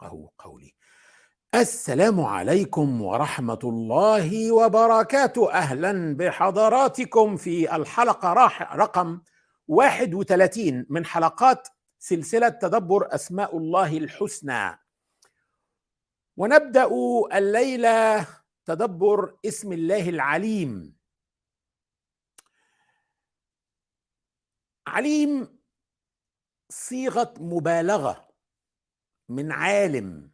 يفقهوا قولي. السلام عليكم ورحمة الله وبركاته. أهلا بحضراتكم في الحلقة رقم 31 من حلقات سلسلة تدبر أسماء الله الحسنى. ونبدأ الليلة تدبر اسم الله العليم. عليم صيغة مبالغة. من عالم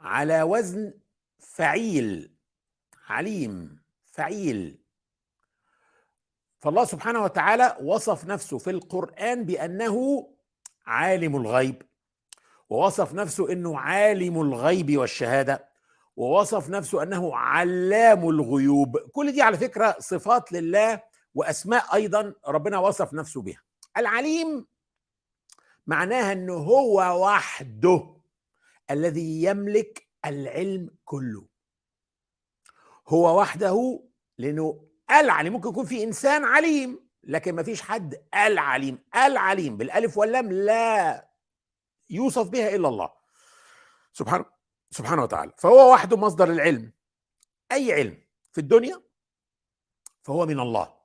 على وزن فعيل عليم فعيل. فالله سبحانه وتعالى وصف نفسه في القرآن بأنه عالم الغيب ووصف نفسه إنه عالم الغيب والشهادة ووصف نفسه أنه علام الغيوب. كل دي على فكرة صفات لله وأسماء أيضا ربنا وصف نفسه بها العليم معناها إنه هو وحده. الذي يملك العلم كله. هو وحده لأنه العليم ممكن يكون في إنسان عليم لكن ما فيش حد العليم. العليم بالألف واللام لا يوصف بها إلا الله. سبحانه سبحانه وتعالى. فهو وحده مصدر العلم. أي علم في الدنيا فهو من الله.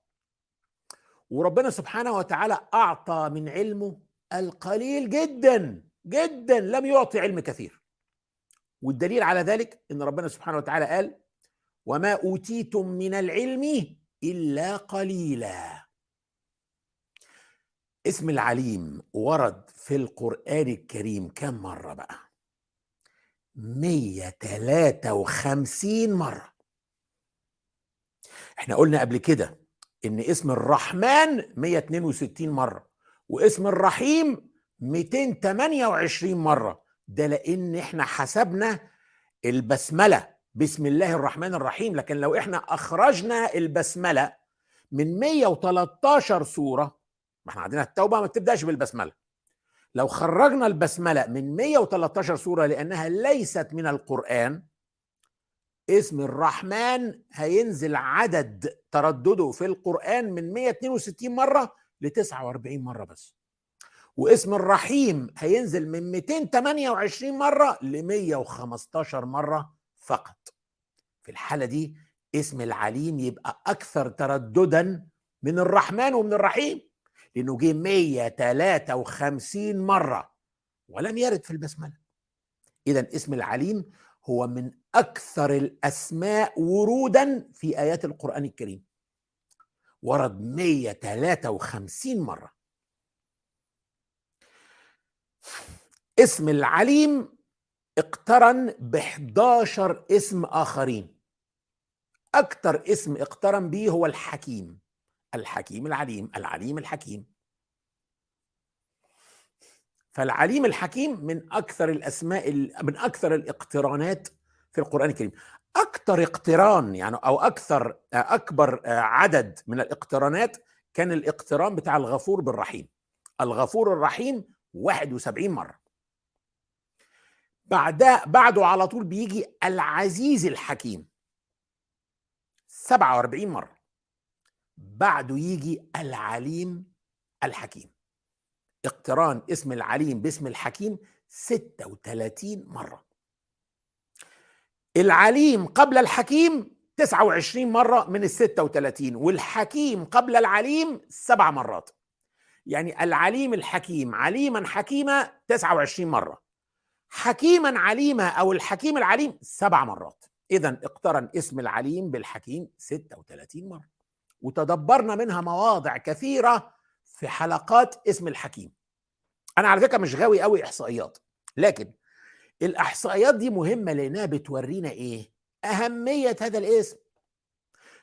وربنا سبحانه وتعالى أعطى من علمه القليل جدا. جدا لم يعطي علم كثير. والدليل على ذلك إن ربنا سبحانه وتعالى قال وما أوتيتم من العلم إلا قليلا. اسم العليم ورد في القرآن الكريم كم مرة بقى؟ 153 مرة. إحنا قلنا قبل كده إن اسم الرحمن 162 مرة واسم الرحيم 228 مرة. ده لأن إحنا حسبنا البسملة. بسم الله الرحمن الرحيم. لكن لو إحنا أخرجنا البسملة من 113 سورة ما إحنا عندنا التوبة ما بتبدأش بالبسملة. لو خرجنا البسملة من 113 سورة لأنها ليست من القرآن اسم الرحمن هينزل عدد تردده في القرآن من 162 مرة ل 49 مرة بس. واسم الرحيم هينزل من 228 مرة ل 115 مرة فقط. في الحالة دي اسم العليم يبقى أكثر ترددا من الرحمن ومن الرحيم لأنه جه 153 مرة ولم يرد في البسملة. إذا اسم العليم هو من أكثر الأسماء ورودا في آيات القرآن الكريم. ورد 153 مرة. اسم العليم اقترن ب 11 اسم آخرين. أكثر اسم اقترن به هو الحكيم. الحكيم العليم العليم الحكيم. فالعليم الحكيم من أكثر الأسماء من أكثر الاقترانات في القرآن الكريم. أكثر اقتران يعني أو أكثر أكبر عدد من الاقترانات كان الاقتران بتاع الغفور بالرحيم. الغفور الرحيم 71 مرة. بعد بعده على طول بيجي العزيز الحكيم. 47 مرة. بعده يجي العليم الحكيم. اقتران اسم العليم باسم الحكيم 36 مرة. العليم قبل الحكيم 29 مرة من ال 36 والحكيم قبل العليم سبع مرات. يعني العليم الحكيم عليما حكيما 29 مرة. حكيما عليما أو الحكيم العليم سبع مرات. إذا اقترن اسم العليم بالحكيم 36 مرة. وتدبرنا منها مواضع كثيرة في حلقات اسم الحكيم. أنا على فكرة مش غاوي قوي إحصائيات لكن الإحصائيات دي مهمة لأنها بتورينا إيه؟ أهمية هذا الاسم.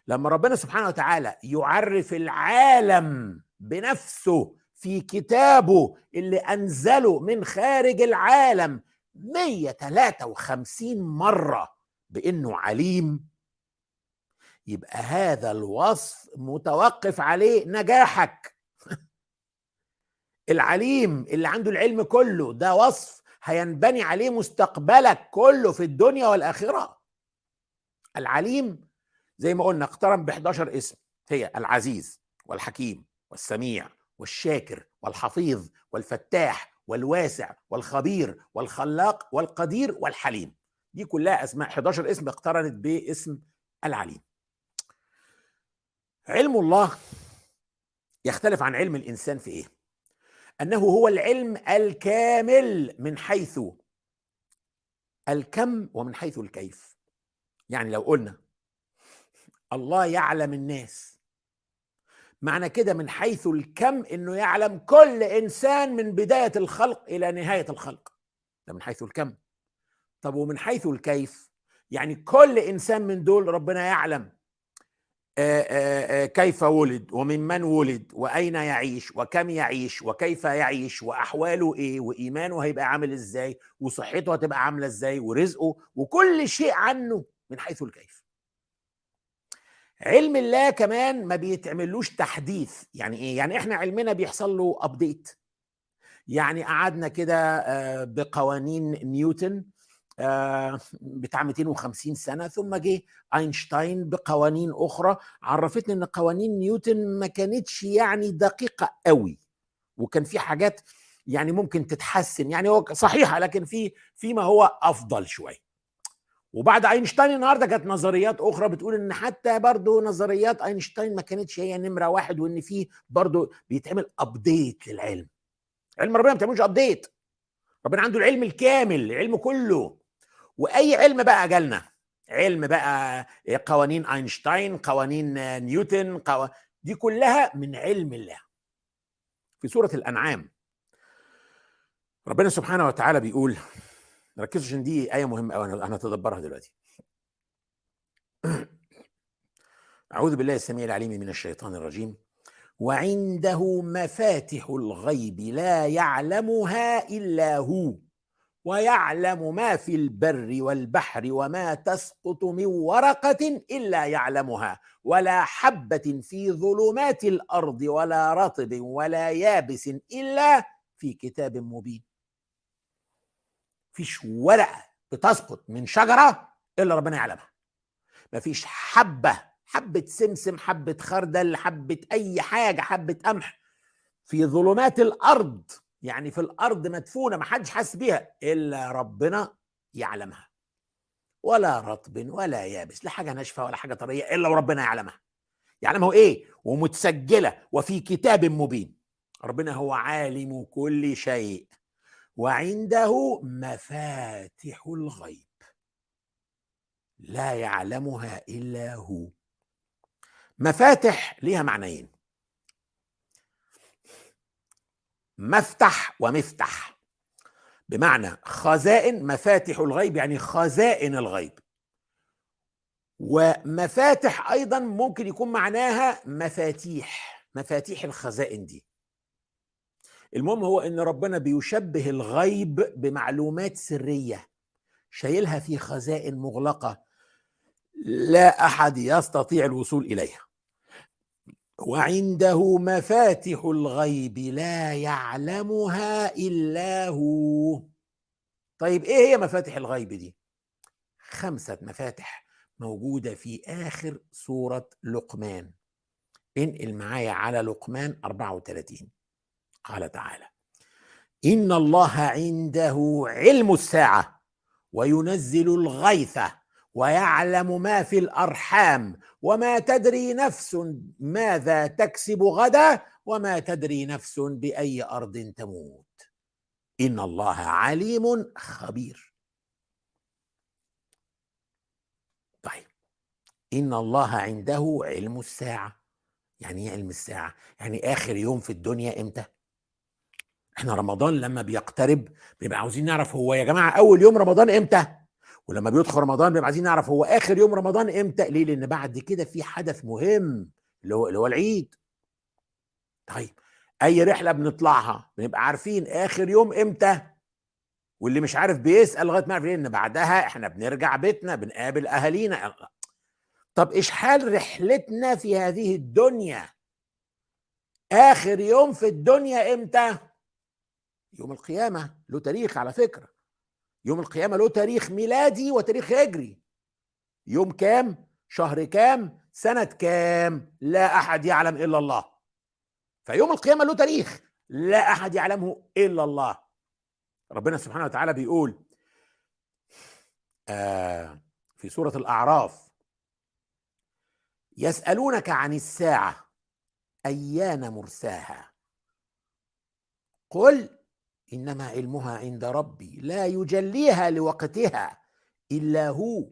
لما ربنا سبحانه وتعالى يعرف العالم بنفسه في كتابه اللي أنزله من خارج العالم 153 مرة بإنه عليم يبقى هذا الوصف متوقف عليه نجاحك. العليم اللي عنده العلم كله ده وصف هينبني عليه مستقبلك كله في الدنيا والآخرة. العليم زي ما قلنا اقترن ب 11 اسم هي العزيز والحكيم والسميع والشاكر والحفيظ والفتاح والواسع والخبير والخلاق والقدير والحليم. دي كلها أسماء. 11 اسم اقترنت باسم العليم. علم الله يختلف عن علم الإنسان في إيه؟ أنه هو العلم الكامل من حيث الكم ومن حيث الكيف. يعني لو قلنا الله يعلم الناس معنى كده من حيث الكم إنه يعلم كل إنسان من بداية الخلق إلى نهاية الخلق. ده من حيث الكم. طب ومن حيث الكيف؟ يعني كل إنسان من دول ربنا يعلم كيف ولد وممن ولد وأين يعيش وكم يعيش وكيف يعيش وأحواله إيه وإيمانه هيبقى عامل إزاي وصحته هتبقى عاملة إزاي ورزقه وكل شيء عنه من حيث الكيف. علم الله كمان ما بيتعملوش تحديث. يعني إيه؟ يعني إحنا علمنا بيحصل له ابديت يعني قعدنا كده بقوانين نيوتن بتاع 250 سنة ثم جه أينشتاين بقوانين أخرى. عرفتنا إن قوانين نيوتن ما كانتش يعني دقيقة قوي وكان في حاجات يعني ممكن تتحسن. يعني هو صحيحة لكن في فيما هو أفضل شوية. وبعد أينشتاين النهارده كانت نظريات أخرى بتقول إن حتى برضه نظريات أينشتاين ما كانتش هي نمرة واحد وإن في برضه بيتعمل update للعلم. علم ربنا ما بتعملوش update ربنا عنده العلم الكامل العلم كله. وأي علم بقى جالنا علم بقى قوانين أينشتاين قوانين نيوتن قو... دي كلها من علم الله. في سورة الأنعام ربنا سبحانه وتعالى بيقول ركزوا عشان دي مهمة قوي أنا هتدبرها دلوقتي. أعوذ بالله السميع العليم من الشيطان الرجيم. وعنده مفاتح الغيب لا يعلمها إلا هو ويعلم ما في البر والبحر وما تسقط من ورقة إلا يعلمها ولا حبة في ظلمات الأرض ولا رطب ولا يابس إلا في كتاب مبين. فيش ورقة بتسقط من شجرة إلا ربنا يعلمها. مفيش حبة حبة سمسم حبة خردل حبة أي حاجة حبة قمح في ظلمات الأرض. يعني في الأرض مدفونة ما حدش حاسس بيها إلا ربنا يعلمها. ولا رطب ولا يابس لا حاجة ناشفة ولا حاجة طرية إلا وربنا يعلمها. يعلمها إيه؟ ومتسجلة وفي كتاب مبين. ربنا هو عالم كل شيء. وعنده مفاتح الغيب. لا يعلمها إلا هو. مفاتح ليها معنيين. مفتح ومفتح بمعنى خزائن مفاتح الغيب يعني خزائن الغيب. ومفاتح أيضا ممكن يكون معناها مفاتيح مفاتيح الخزائن دي. المهم هو إن ربنا بيشبه الغيب بمعلومات سرية شايلها في خزائن مغلقة لا أحد يستطيع الوصول إليها. وعنده مفاتح الغيب لا يعلمها إلا هو. طيب إيه هي مفاتح الغيب دي؟ خمسة مفاتح موجودة في آخر سورة لقمان. انقل معايا على لقمان 34 قال تعالى ان الله عنده علم الساعة وينزل الغيث ويعلم ما في الارحام وما تدري نفس ماذا تكسب غدا وما تدري نفس باي ارض تموت ان الله عليم خبير. طيب ان الله عنده علم الساعة. يعني إيه علم الساعة؟ يعني آخر يوم في الدنيا إمتى؟ إحنا رمضان لما بيقترب بيبقى عاوزين نعرف هو يا جماعة أول يوم رمضان إمتى؟ ولما بيدخل رمضان بيبقى عايزين نعرف هو آخر يوم رمضان إمتى؟ ليه؟ لأن بعد كده في حدث مهم اللي هو اللي هو العيد. طيب أي رحلة بنطلعها بنبقى عارفين آخر يوم إمتى؟ واللي مش عارف بيسأل لغاية ما يعرف ان بعدها إحنا بنرجع بيتنا بنقابل أهالينا. طب إيش حال رحلتنا في هذه الدنيا؟ آخر يوم في الدنيا إمتى؟ يوم القيامة له تاريخ على فكرة. يوم القيامة له تاريخ ميلادي وتاريخ هجري. يوم كام؟ شهر كام؟ سنة كام؟ لا أحد يعلم إلا الله. فيوم القيامة له تاريخ. لا أحد يعلمه إلا الله. ربنا سبحانه وتعالى بيقول آه في سورة الأعراف يسألونك عن الساعة أيان مرساها؟ قل إنما علمها عند ربي لا يجليها لوقتها إلا هو.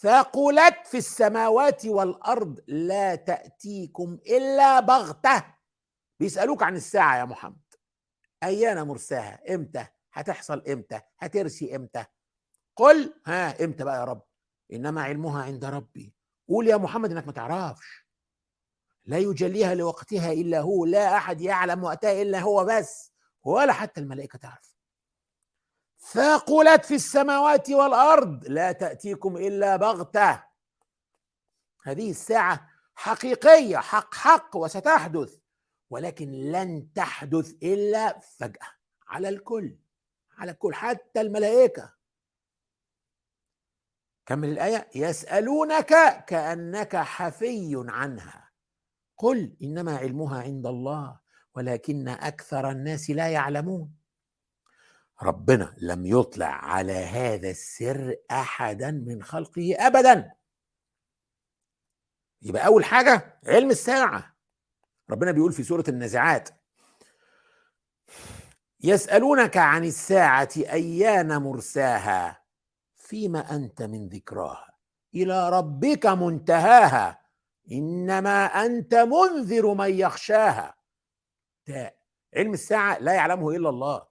ثقلت في السماوات والأرض لا تأتيكم إلا بغتة. بيسألوك عن الساعة يا محمد. أيان مرساها؟ إمتى؟ هتحصل إمتى؟ هترسي إمتى؟ قل ها إمتى بقى يا رب؟ إنما علمها عند ربي. قول يا محمد إنك ما تعرفش. لا يجليها لوقتها إلا هو لا أحد يعلم وقتها إلا هو بس. ولا حتى الملائكة تعرف. ثقلت في السماوات والأرض لا تأتيكم إلا بغتة. هذه الساعة حقيقية حق حق وستحدث ولكن لن تحدث إلا فجأة على الكل على الكل حتى الملائكة. كمل الآية؟ يسألونك كأنك حفي عنها. قل إنما علمها عند الله. ولكن أكثر الناس لا يعلمون. ربنا لم يطلع على هذا السر أحدا من خلقه أبدا. يبقى أول حاجة علم الساعة. ربنا بيقول في سورة النازعات يسألونك عن الساعة أيان مرساها؟ فيما أنت من ذكراها. إلى ربك منتهاها. إنما أنت منذر من يخشاها. علم الساعة لا يعلمه إلا الله.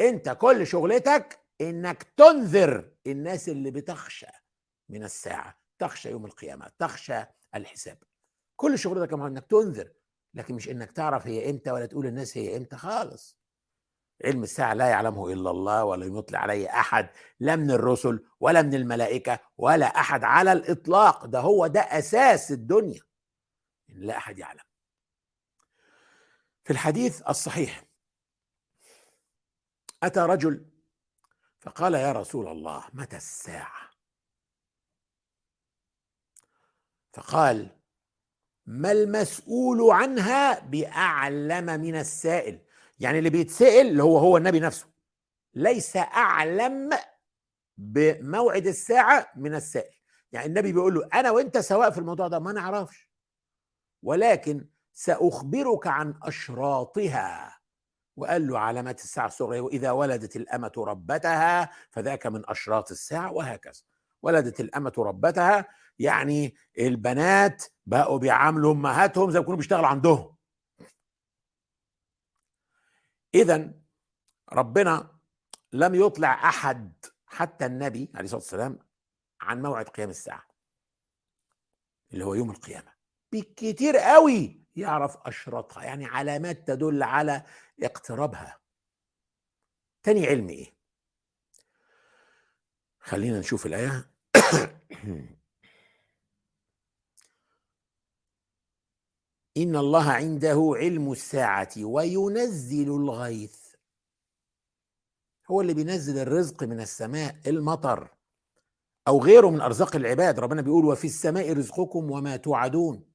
أنت كل شغلتك إنك تنذر الناس اللي بتخشى من الساعة تخشى يوم القيامة تخشى الحساب. كل شغلتك إنك تنذر لكن مش إنك تعرف هي إمتى ولا تقول الناس هي إمتى خالص. علم الساعة لا يعلمه إلا الله ولا يطلع عليه أحد لا من الرسل ولا من الملائكة ولا أحد على الإطلاق. ده هو ده أساس الدنيا. لا أحد يعلم. في الحديث الصحيح. أتى رجل فقال يا رسول الله متى الساعة؟ فقال ما المسؤول عنها بأعلم من السائل. يعني اللي بيتسأل اللي هو هو النبي نفسه. ليس أعلم بموعد الساعة من السائل. يعني النبي بيقول له أنا وأنت سواء في الموضوع ده ما نعرفش. ولكن سأخبرك عن أشراطها. وقال له علامات الساعة الصغرى وإذا ولدت الأمة ربتها فذاك من أشراط الساعة وهكذا. ولدت الأمة ربتها يعني البنات بقوا بيعاملوا أمهاتهم زي ما يكونوا بيشتغلوا عندهم. إذا ربنا لم يطلع أحد حتى النبي عليه الصلاة والسلام عن موعد قيام الساعة اللي هو يوم القيامة. بالكتير قوي. يعرف أشرطها يعني علامات تدل على اقترابها. تاني علم إيه؟ خلينا نشوف الآية. إن الله عنده علم الساعة وينزل الغيث. هو اللي بينزل الرزق من السماء المطر أو غيره من أرزاق العباد. ربنا بيقول وفي السماء رزقكم وما توعدون.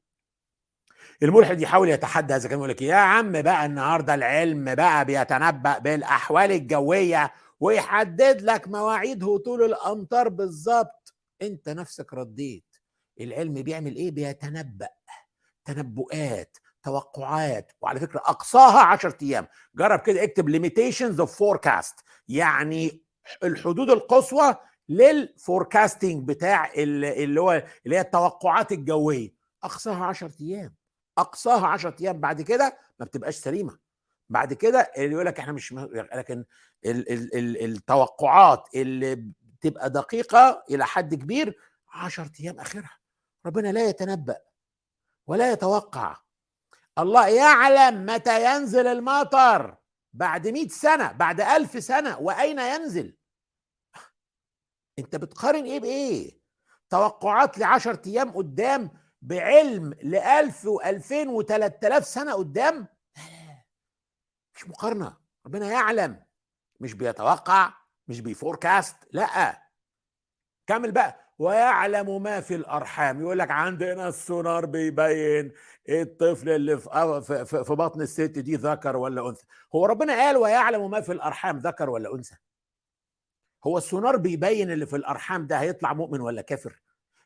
الملحد يحاول يتحدى هذا كان يقول لك يا عم بقى النهارده العلم بقى بيتنبأ بالأحوال الجوية ويحدد لك مواعيد هطول الأمطار بالظبط أنت نفسك رديت. العلم بيعمل إيه؟ بيتنبأ. تنبؤات توقعات وعلى فكرة أقصاها 10 أيام. جرب كده اكتب limitations of forecast. يعني الحدود القصوى للفوركاستنج بتاع اللي هو اللي هي التوقعات الجوية. أقصاها 10 أيام. أقصاها 10 أيام بعد كده ما بتبقاش سليمة. بعد كده اللي يقول لك إحنا مش لكن ال ال ال التوقعات اللي بتبقى دقيقة إلى حد كبير 10 أيام اخرها ربنا لا يتنبأ ولا يتوقع. الله يعلم متى ينزل المطر. بعد مئة سنة بعد ألف سنة. وأين ينزل؟ أنت بتقارن إيه بإيه؟ توقعات لعشر أيام قدام بعلم ل 1000 و2000 و3000 سنة قدام؟ مش مقارنة. ربنا يعلم. مش بيتوقع مش بيفوركاست لأ. كمل بقى. ويعلم ما في الأرحام. يقول لك عندنا السونار بيبين الطفل اللي في, في بطن الست دي ذكر ولا أنثى. هو ربنا قال ويعلم ما في الأرحام ذكر ولا أنثى. هو السونار بيبين اللي في الأرحام ده هيطلع مؤمن ولا كافر؟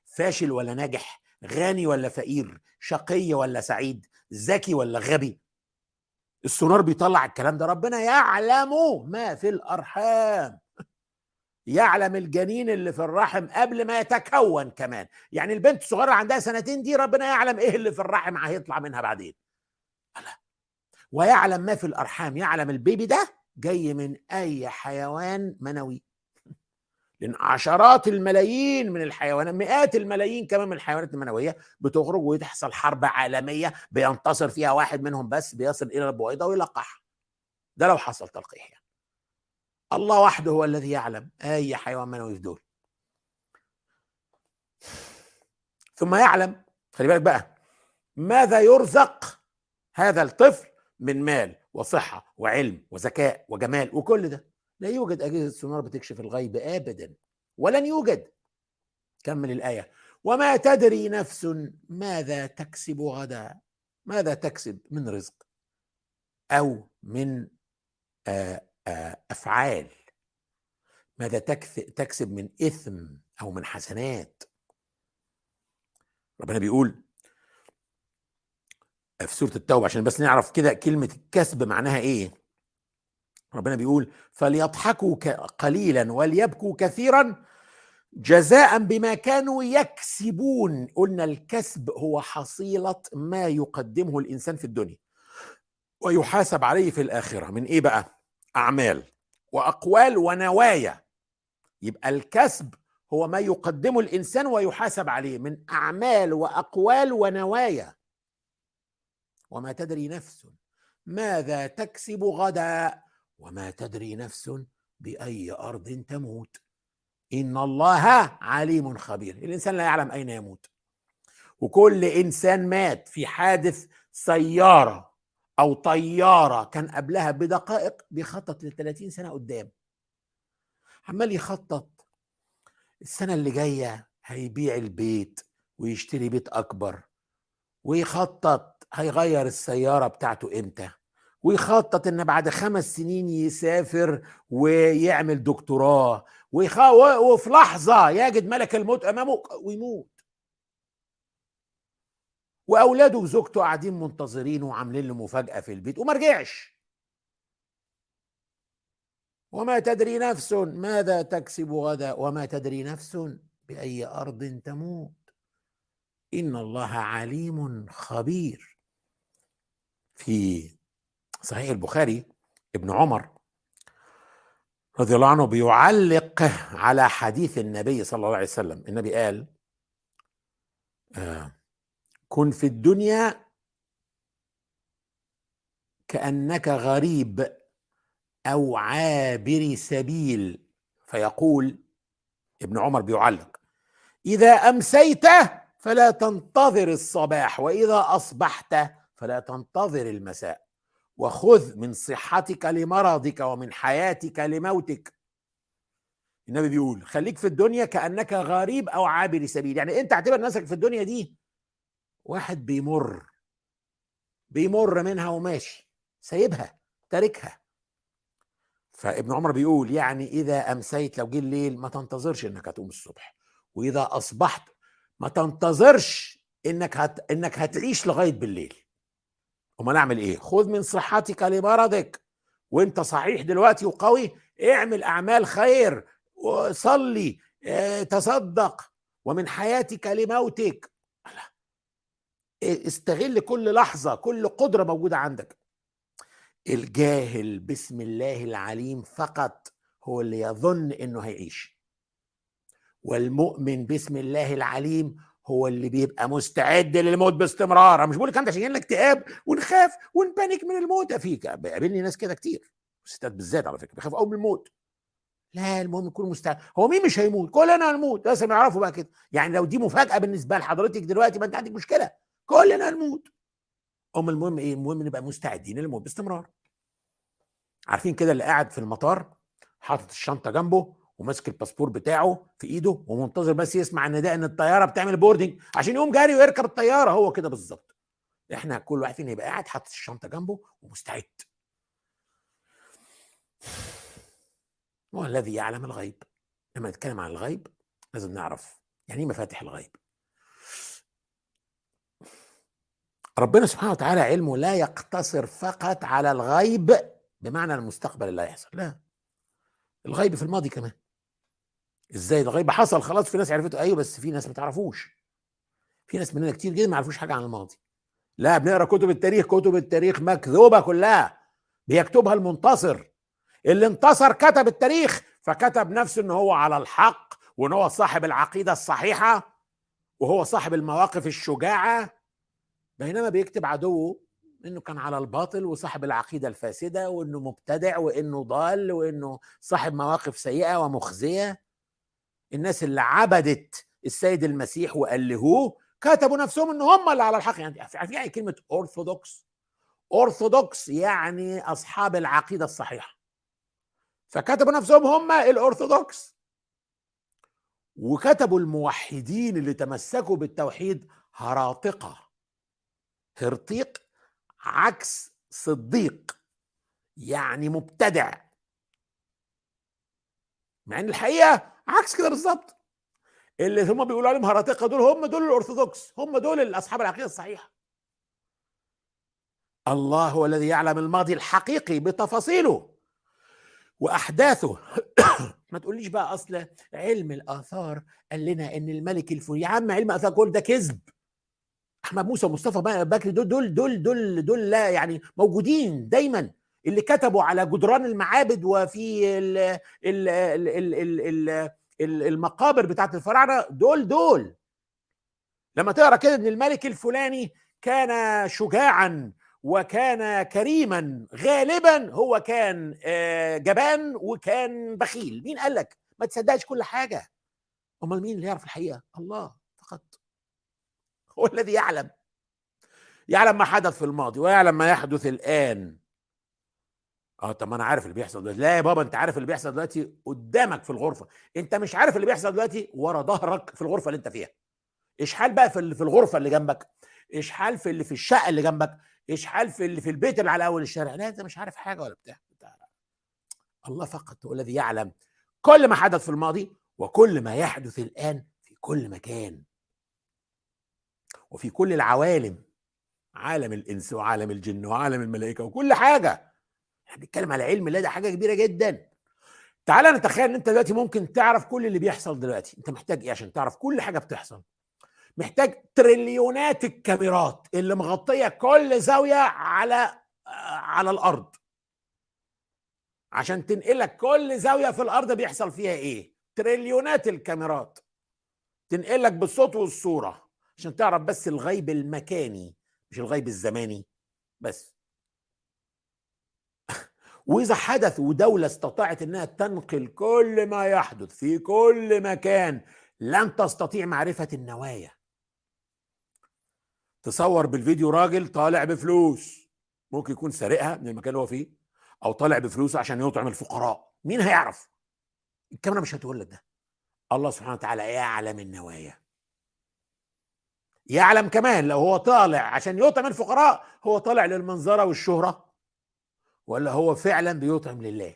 فاشل ولا ناجح؟ غني ولا فقير شقي ولا سعيد ذكي ولا غبي؟ السونار بيطلع الكلام ده ربنا يعلم ما في الأرحام. يعلم الجنين اللي في الرحم قبل ما يتكون كمان. يعني البنت الصغيرة عندها سنتين دي ربنا يعلم إيه اللي في الرحم هيطلع منها بعدين. ويعلم ما في الأرحام يعلم البيبي ده جاي من أي حيوان منوي. لأن عشرات الملايين من الحيوانات مئات الملايين كمان من الحيوانات المنوية بتخرج وتحصل حرب عالمية بينتصر فيها واحد منهم بس بيصل إلى البويضة ويلقحها. ده لو حصل تلقيح يعني. الله وحده هو الذي يعلم أي حيوان منوي في دول. ثم يعلم خلي بالك بقى ماذا يرزق هذا الطفل من مال وصحة وعلم وذكاء وجمال وكل ده؟ لا يوجد أجهزة سونار بتكشف الغيب ابدا ولن يوجد. كمل الآية. وما تدري نفس ماذا تكسب غدا ماذا تكسب من رزق أو من آه أفعال. ماذا تكسب من إثم أو من حسنات. ربنا بيقول في سورة التوبة عشان بس نعرف كده كلمة الكسب معناها إيه؟ ربنا بيقول فليضحكوا قليلا وليبكوا كثيرا جزاء بما كانوا يكسبون. قلنا الكسب هو حصيلة ما يقدمه الإنسان في الدنيا. ويحاسب عليه في الآخرة. من إيه بقى؟ أعمال وأقوال ونوايا. يبقى الكسب هو ما يقدمه الإنسان ويحاسب عليه. من أعمال وأقوال ونوايا. وما تدري نفس ماذا تكسب غدا وما تدري نفس بأي أرض تموت. إن الله عليم خبير. الإنسان لا يعلم أين يموت. وكل إنسان مات في حادث سيارة أو طيارة كان قبلها بدقائق بيخطط ل 30 سنة قدام. عمال يخطط. السنة اللي جاية هيبيع البيت ويشتري بيت أكبر. ويخطط هيغير السيارة بتاعته إمتى؟ ويخطط إن بعد خمس سنين يسافر ويعمل دكتوراه. وفي لحظة يجد ملك الموت أمامه ويموت. وأولاده وزوجته قاعدين منتظرين وعاملين له مفاجأة في البيت وما رجعش. وما تدري نفس ماذا تكسب غدا؟ وما تدري نفس بأي أرض تموت. إن الله عليم خبير. في صحيح البخاري ابن عمر رضي الله عنه بيعلق على حديث النبي صلى الله عليه وسلم. النبي قال آه كن في الدنيا كأنك غريب أو عابر سبيل. فيقول ابن عمر بيعلق إذا أمسيت فلا تنتظر الصباح وإذا أصبحت فلا تنتظر المساء. وخذ من صحتك لمرضك ومن حياتك لموتك. النبي بيقول خليك في الدنيا كأنك غريب أو عابر سبيل. يعني أنت اعتبر نفسك في الدنيا دي واحد بيمر بيمر منها وماشي سايبها تاركها. فابن عمر بيقول يعني إذا أمسيت لو جه الليل ما تنتظرش إنك هتقوم الصبح وإذا أصبحت ما تنتظرش إنك هت... إنك هتعيش لغاية بالليل. أمال أعمل إيه؟ خذ من صحتك لمرضك. وأنت صحيح دلوقتي وقوي اعمل أعمال خير وصلي آه تصدق. ومن حياتك لموتك. استغل كل لحظة كل قدرة موجودة عندك. الجاهل بسم الله العليم فقط هو اللي يظن إنه هيعيش. والمؤمن بسم الله العليم هو اللي بيبقى مستعد للموت باستمرار. مش بقول لك انت عشان اكتئاب ونخاف ونبانك من الموت. فيك بيقابلني ناس كده كتير. الستات بالذات على فكرة بيخافوا قوي من الموت. لا المهم يكون مستعد هو مين مش هيموت؟ كلنا هنموت. لازم يعرفوا بقى كده. يعني لو دي مفاجأة بالنسبة لحضرتك دلوقتي ما انت عندك مشكلة. كلنا نموت أم المهم إيه؟ المهم نبقى مستعدين للموت باستمرار. عارفين كده اللي قاعد في المطار حاطط الشنطة جنبه وماسك الباسبور بتاعه في ايده ومنتظر بس يسمع النداء ان الطياره بتعمل boarding عشان يقوم جاري ويركب الطياره هو كده بالظبط. إحنا كل واحد فينا يبقى قاعد حاطط الشنطه جنبه ومستعد. هو الذي يعلم الغيب. لما نتكلم عن الغيب لازم نعرف يعني إيه مفاتح الغيب. ربنا سبحانه وتعالى علمه لا يقتصر فقط على الغيب بمعنى المستقبل اللي هيحصل. لا. الغيب في الماضي كمان. إزاي؟ الغيب حصل خلاص في ناس عرفته. أيوه بس في ناس ما تعرفوش. في ناس مننا كتير جدا ما يعرفوش حاجة عن الماضي. لا بنقرأ كتب التاريخ كتب التاريخ مكذوبة كلها. بيكتبها المنتصر. اللي انتصر كتب التاريخ فكتب نفسه إن هو على الحق وإن هو صاحب العقيدة الصحيحة وهو صاحب المواقف الشجاعة. بينما بيكتب عدوه إنه كان على الباطل وصاحب العقيدة الفاسدة وإنه مبتدع وإنه ضال وإنه صاحب مواقف سيئة ومخزية. الناس اللي عبدت السيد المسيح وألهوه كتبوا نفسهم إن هم اللي على الحق. يعني عارفين يعني كلمة orthodox orthodox يعني أصحاب العقيدة الصحيحة. فكتبوا نفسهم هم الارثوذكس وكتبوا الموحدين اللي تمسكوا بالتوحيد هراطقه هرطيق عكس صديق يعني مبتدع. مع إن الحقيقة عكس كده بالظبط. اللي هم بيقولوا عليهم هراطقه دول هم دول الأرثوذكس هم دول اصحاب العقيدة الصحيحة. الله هو الذي يعلم الماضي الحقيقي بتفاصيله وأحداثه. ما تقوليش بقى أصل علم الآثار قال لنا إن الملك الفلاني يا عم علم الآثار كل ده كذب. أحمد موسى ومصطفى بكري دول دول دول دول دول لا يعني موجودين دايما. اللي كتبوا على جدران المعابد وفي ال ال ال ال ال المقابر بتاعت الفراعنة دول دول. لما تقرأ كده إن الملك الفلاني كان شجاعا وكان كريما غالبا هو كان آه، جبان وكان بخيل. مين قال لك؟ ما تصدقش كل حاجة. أمال مين اللي يعرف الحقيقة؟ الله فقط. هو الذي يعلم. يعلم ما حدث في الماضي ويعلم ما يحدث الآن. آه طب ما أنا عارف اللي بيحصل دلوقتي. لا يا بابا أنت عارف اللي بيحصل دلوقتي قدامك في الغرفة. أنت مش عارف اللي بيحصل دلوقتي ورا ظهرك في الغرفة اللي أنت فيها. اشحال بقى في في الغرفة اللي جنبك؟ اشحال في اللي في الشقة اللي جنبك؟ اشحال في اللي في البيت اللي على أول الشارع؟ لا أنت مش عارف حاجة ولا بتاع. الله فقط هو الذي يعلم كل ما حدث في الماضي وكل ما يحدث الآن في كل مكان. وفي كل العوالم عالم الإنس وعالم الجن وعالم الملائكة وكل حاجة. إحنا بنتكلم على علم الله ده حاجة كبيرة جدا. تعال نتخيل إن أنت دلوقتي ممكن تعرف كل اللي بيحصل دلوقتي. أنت محتاج إيه عشان تعرف كل حاجة بتحصل؟ محتاج تريليونات الكاميرات اللي مغطية كل زاوية على على الأرض. عشان تنقلك كل زاوية في الأرض بيحصل فيها إيه؟ تريليونات الكاميرات. تنقلك بالصوت والصورة. عشان تعرف بس الغيب المكاني مش الغيب الزماني بس. وإذا حدث ودولة استطاعت إنها تنقل كل ما يحدث في كل مكان لن تستطيع معرفة النوايا. تصور بالفيديو راجل طالع بفلوس ممكن يكون سارقها من المكان اللي هو فيه أو طالع بفلوسه عشان يطعم الفقراء. مين هيعرف؟ الكاميرا مش هتقول لك ده. الله سبحانه وتعالى يعلم النوايا. يعلم كمان لو هو طالع عشان يطعم الفقراء هو طالع للمنظرة والشهرة. ولا هو فعلا بيطعم لله؟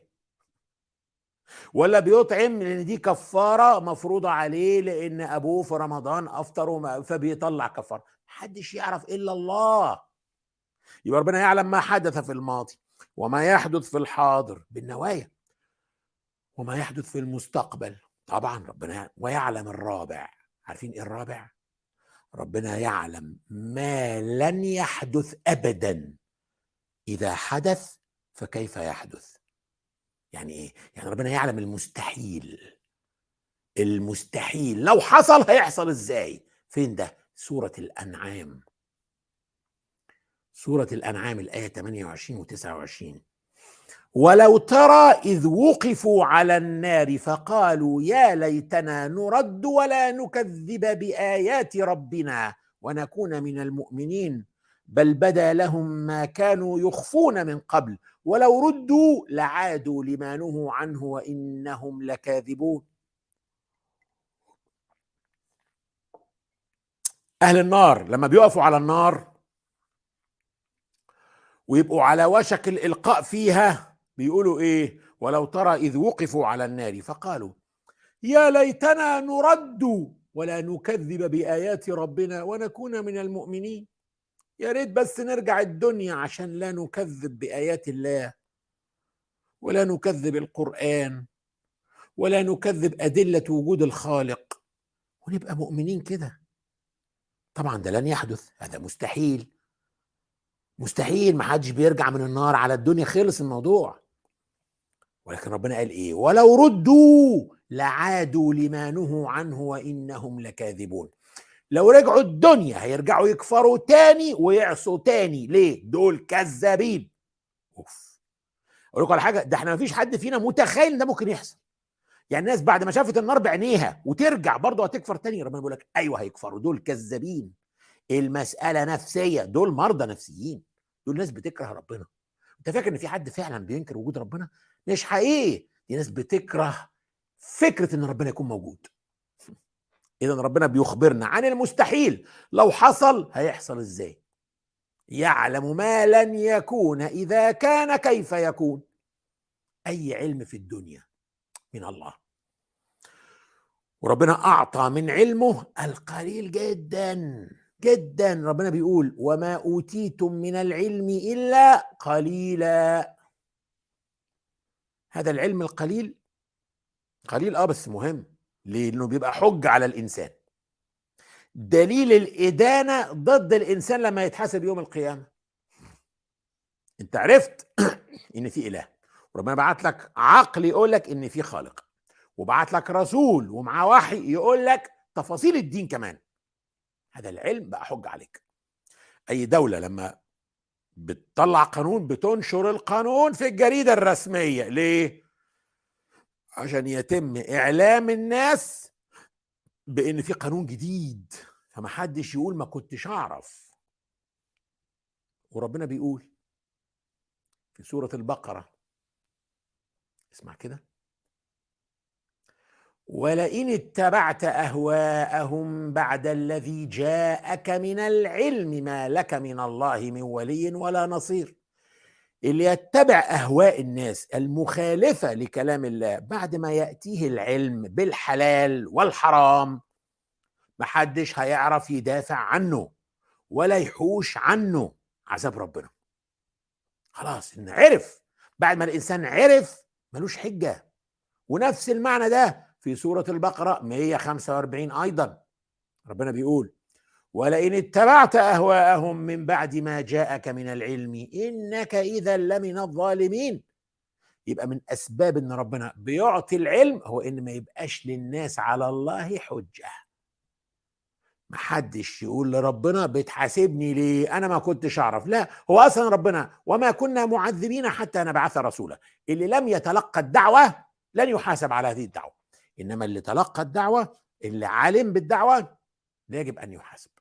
ولا بيطعم لأن دي كفارة مفروضة عليه لأن أبوه في رمضان أفطر فبيطلع كفارة. محدش يعرف إلا الله. يبقى ربنا يعلم ما حدث في الماضي وما يحدث في الحاضر بالنوايا وما يحدث في المستقبل. طبعا ربنا ويعلم الرابع. عارفين إيه الرابع؟ ربنا يعلم ما لن يحدث ابدا إذا حدث فكيف يحدث؟ يعني إيه؟ يعني ربنا يعلم المستحيل. المستحيل. لو حصل هيحصل إزاي؟ فين ده؟ سورة الأنعام. سورة الأنعام الآية 28 و 29 ولو ترى إذ وقفوا على النار فقالوا يا ليتنا نرد ولا نكذب بآيات ربنا ونكون من المؤمنين. بل بدا لهم ما كانوا يخفون من قبل ولو ردوا لعادوا لما نهوا عنه وإنهم لكاذبون. أهل النار لما بيقفوا على النار ويبقوا على وشك الإلقاء فيها بيقولوا إيه؟ ولو ترى إذ وقفوا على النار فقالوا يا ليتنا نرد ولا نكذب بآيات ربنا ونكون من المؤمنين. يا ريت بس نرجع الدنيا عشان لا نكذب بآيات الله ولا نكذب القرآن ولا نكذب أدلة وجود الخالق. ونبقى مؤمنين كده. طبعا ده لن يحدث. هذا مستحيل. مستحيل. ما حدش بيرجع من النار على الدنيا. خلص الموضوع. ولكن ربنا قال إيه؟ ولو ردوا لعادوا لما نهوا عنه وإنهم لكاذبون. لو رجعوا الدنيا هيرجعوا يكفروا تاني ويعصوا تاني. ليه؟ دول كذابين. أوف. أقول لكم على حاجة ده إحنا ما فيش حد فينا متخيل ده ممكن يحصل. يعني الناس بعد ما شافت النار بعينيها وترجع برضه هتكفر تاني. ربنا بيقول لك أيوه هيكفروا دول كذابين. المسألة نفسية دول مرضى نفسيين. دول ناس بتكره ربنا. أنت فاكر إن في حد فعلا بينكر وجود ربنا؟ مش حقيقي. دي ناس بتكره فكرة إن ربنا يكون موجود. اذا ربنا بيخبرنا عن المستحيل. لو حصل هيحصل إزاي؟ يعلم ما لن يكون إذا كان كيف يكون. أي علم في الدنيا من الله. وربنا أعطى من علمه القليل جدا. جدا. ربنا بيقول وما أوتيتم من العلم إلا قليلا. هذا العلم القليل قليل آه بس مهم. لأنه بيبقى حجه على الإنسان. دليل الإدانة ضد الإنسان لما يتحاسب يوم القيامة. أنت عرفت إن في إله. وربنا بعت لك عقل يقول لك إن في خالق. وبعت لك رسول ومعاه وحي يقول لك تفاصيل الدين كمان. هذا العلم بقى حجه عليك. أي دولة لما بتطلع قانون بتنشر القانون في الجريدة الرسمية. ليه؟ عشان يتم إعلام الناس بإن في قانون جديد فما حدش يقول ما كنتش أعرف. وربنا بيقول في سورة البقرة اسمع كده ولئن اتبعت أهواءهم بعد الذي جاءك من العلم ما لك من الله من ولي ولا نصير. اللي يتبع أهواء الناس المخالفة لكلام الله بعد ما يأتيه العلم بالحلال والحرام محدش هيعرف يدافع عنه ولا يحوش عنه. عذاب ربنا. خلاص إن عرف بعد ما الإنسان عرف ملوش حجة. ونفس المعنى ده في سورة البقرة 145 أيضا. ربنا بيقول ولئن اتبعت أهواءهم من بعد ما جاءك من العلم إنك إذا لمن الظالمين. يبقى من أسباب إن ربنا بيعطي العلم هو إن ما يبقاش للناس على الله حجة. محدش يقول لربنا بتحاسبني ليه؟ أنا ما كنتش أعرف. لا هو أصلا ربنا وما كنا معذبين حتى نبعث رسولا. اللي لم يتلقى الدعوة لن يحاسب على هذه الدعوة. إنما اللي تلقى الدعوة اللي علم بالدعوة يجب أن يحاسب.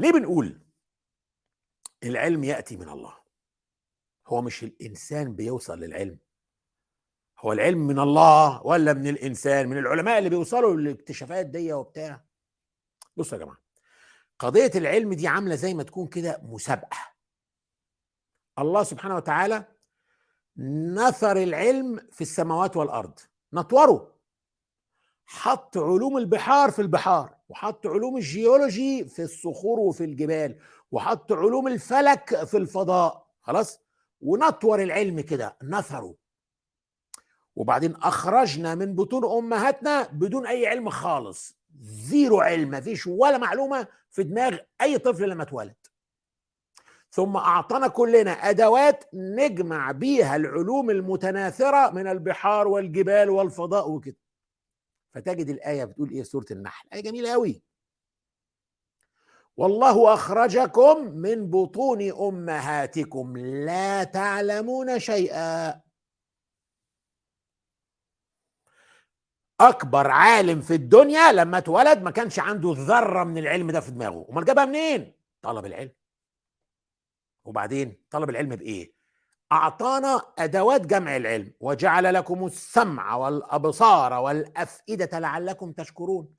ليه بنقول العلم يأتي من الله؟ هو مش الإنسان بيوصل للعلم. هو العلم من الله ولا من الإنسان؟ من العلماء اللي بيوصلوا للاكتشافات دي وبتاع. بصوا يا جماعة قضية العلم دي عاملة زي ما تكون كده مسابقة. الله سبحانه وتعالى نثر العلم في السماوات والأرض. نثره. حط علوم البحار في البحار وحط علوم الجيولوجي في الصخور وفي الجبال وحط علوم الفلك في الفضاء خلاص؟ ونثر العلم كده نثره. وبعدين أخرجنا من بطون أمهاتنا بدون أي علم خالص zero علم مفيش ولا معلومة في دماغ أي طفل لما اتولد. ثم أعطانا كلنا أدوات نجمع بيها العلوم المتناثرة من البحار والجبال والفضاء وكده. فتجد الآية بتقول إيه؟ سورة النحل. آية جميلة قوي والله أخرجكم من بطون أمهاتكم. لا تعلمون شيئا. أكبر عالم في الدنيا لما اتولد ما كانش عنده ذرة من العلم ده في دماغه. أمال جابها منين؟ طلب العلم. وبعدين طلب العلم بإيه؟ أعطانا أدوات جمع العلم وجعل لكم السمع والأبصار والأفئدة لعلكم تشكرون.